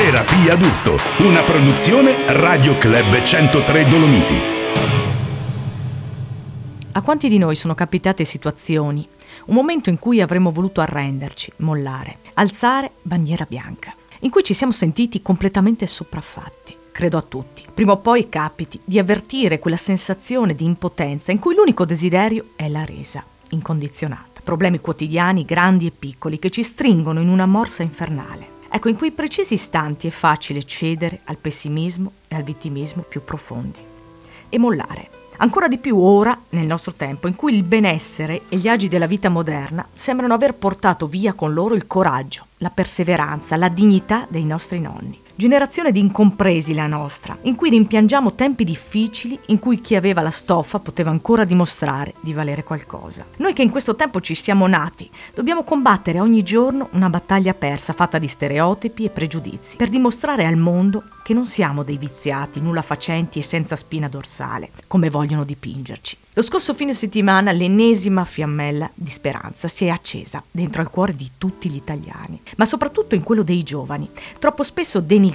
Terapia d'urto, una produzione Radio Club 103 Dolomiti. A quanti di noi sono capitate situazioni, un momento in cui avremmo voluto arrenderci, mollare, alzare bandiera bianca, in cui ci siamo sentiti completamente sopraffatti? Credo a tutti. Prima o poi capiti di avvertire quella sensazione di impotenza in cui l'unico desiderio è la resa, incondizionata. Problemi quotidiani, grandi e piccoli, che ci stringono in una morsa infernale. Ecco, in quei precisi istanti è facile cedere al pessimismo e al vittimismo più profondi e mollare. Ancora di più ora, nel nostro tempo, in cui il benessere e gli agi della vita moderna sembrano aver portato via con loro il coraggio, la perseveranza, la dignità dei nostri nonni. Generazione di incompresi la nostra, in cui rimpiangiamo tempi difficili in cui chi aveva la stoffa poteva ancora dimostrare di valere qualcosa. Noi che in questo tempo ci siamo nati, dobbiamo combattere ogni giorno una battaglia persa fatta di stereotipi e pregiudizi, per dimostrare al mondo che non siamo dei viziati, nulla facenti e senza spina dorsale, come vogliono dipingerci. Lo scorso fine settimana l'ennesima fiammella di speranza si è accesa dentro al cuore di tutti gli italiani, ma soprattutto in quello dei giovani, troppo spesso denigrati,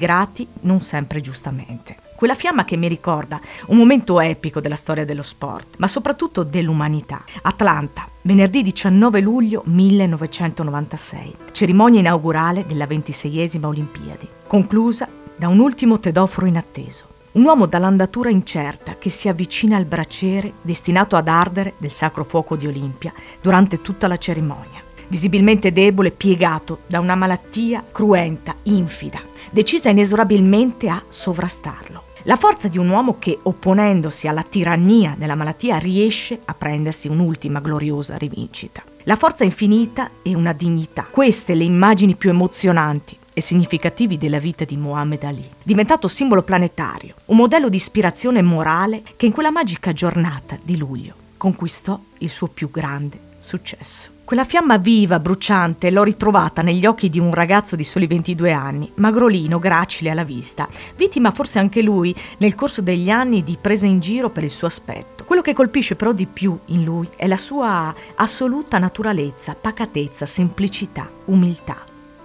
non sempre giustamente. Quella fiamma che mi ricorda un momento epico della storia dello sport, ma soprattutto dell'umanità. Atlanta, venerdì 19 luglio 1996, cerimonia inaugurale della 26esima Olimpiadi, conclusa da un ultimo tedoforo inatteso. Un uomo dall'andatura incerta che si avvicina al braciere destinato ad ardere del sacro fuoco di Olimpia durante tutta la cerimonia. Visibilmente debole, piegato da una malattia cruenta, infida, decisa inesorabilmente a sovrastarlo. La forza di un uomo che, opponendosi alla tirannia della malattia, riesce a prendersi un'ultima gloriosa rivincita. La forza infinita e una dignità. Queste le immagini più emozionanti e significativi della vita di Muhammad Ali, diventato simbolo planetario, un modello di ispirazione morale che in quella magica giornata di luglio conquistò il suo più grande successo. Quella fiamma viva, bruciante, l'ho ritrovata negli occhi di un ragazzo di soli 22 anni, magrolino, gracile alla vista, vittima forse anche lui nel corso degli anni di presa in giro per il suo aspetto. Quello che colpisce però di più in lui è la sua assoluta naturalezza, pacatezza, semplicità, umiltà.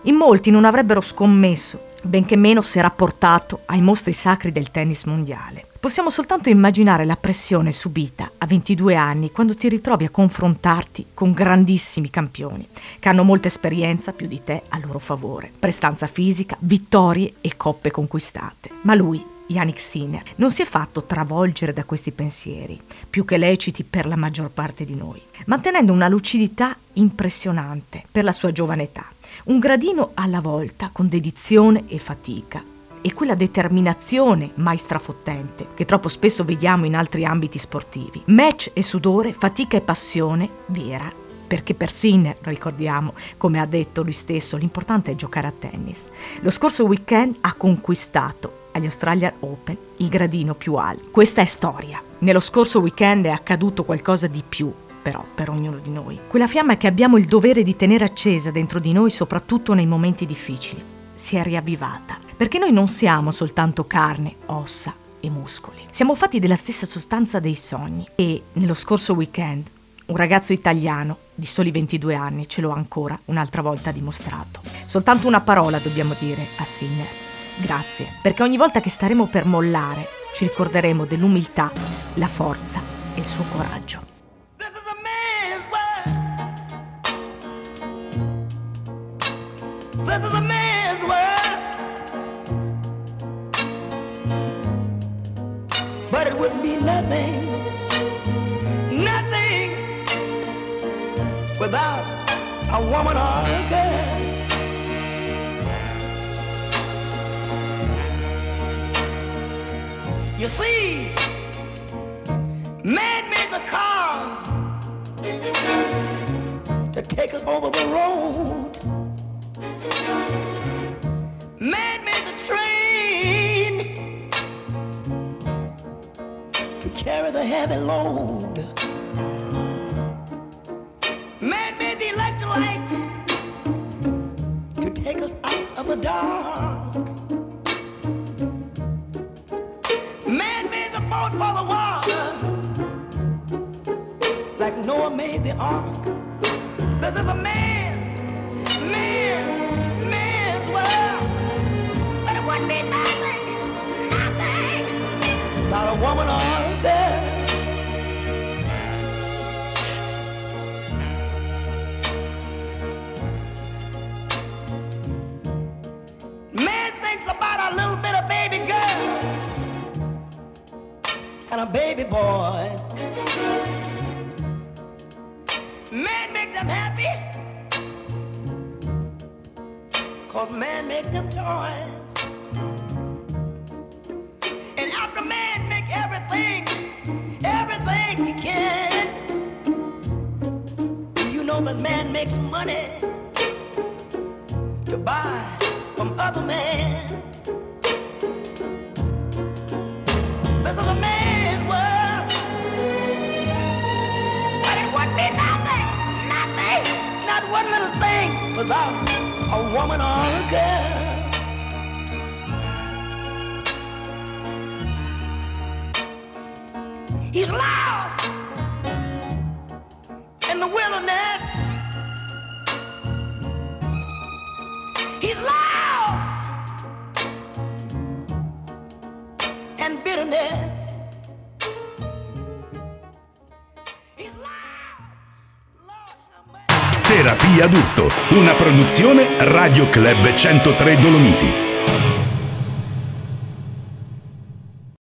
In molti non avrebbero scommesso, benché meno se rapportato ai mostri sacri del tennis mondiale. Possiamo soltanto immaginare la pressione subita a 22 anni quando ti ritrovi a confrontarti con grandissimi campioni che hanno molta esperienza più di te a loro favore, prestanza fisica, vittorie e coppe conquistate. Ma lui, Yannick Sinner, non si è fatto travolgere da questi pensieri, più che leciti per la maggior parte di noi, mantenendo una lucidità impressionante per la sua giovane età un gradino alla volta con dedizione e fatica e quella determinazione mai strafottente che troppo spesso vediamo in altri ambiti sportivi. Match e sudore, fatica e passione vera. Perché per Sinner, ricordiamo, come ha detto lui stesso, l'importante è giocare a tennis. Lo scorso weekend ha conquistato agli Australian Open il gradino più alto. Questa è storia. Nello scorso weekend è accaduto qualcosa di più però per ognuno di noi. Quella fiamma che abbiamo il dovere di tenere accesa dentro di noi, soprattutto nei momenti difficili, si è riavvivata. Perché noi non siamo soltanto carne, ossa e muscoli. Siamo fatti della stessa sostanza dei sogni e nello scorso weekend un ragazzo italiano di soli 22 anni ce l'ho ancora un'altra volta dimostrato. Soltanto una parola dobbiamo dire a Sinner. Grazie, perché ogni volta che staremo per mollare ci ricorderemo dell'umiltà, la forza e il suo coraggio. Woman or a girl. You see, man made the cars to take us over the road. Man made the train to carry the heavy load. Take us out of the dark. Man made the boat for the water, like Noah made the ark. And a baby boys. Man make them happy, cause man make them toys. And after man make everything, everything he can, you know that man makes money to buy from other men. Thing without a woman or a girl. He's lost in the wilderness. He's lost and bitterness. Terapia d'urto, una produzione Radio Club 103 Dolomiti.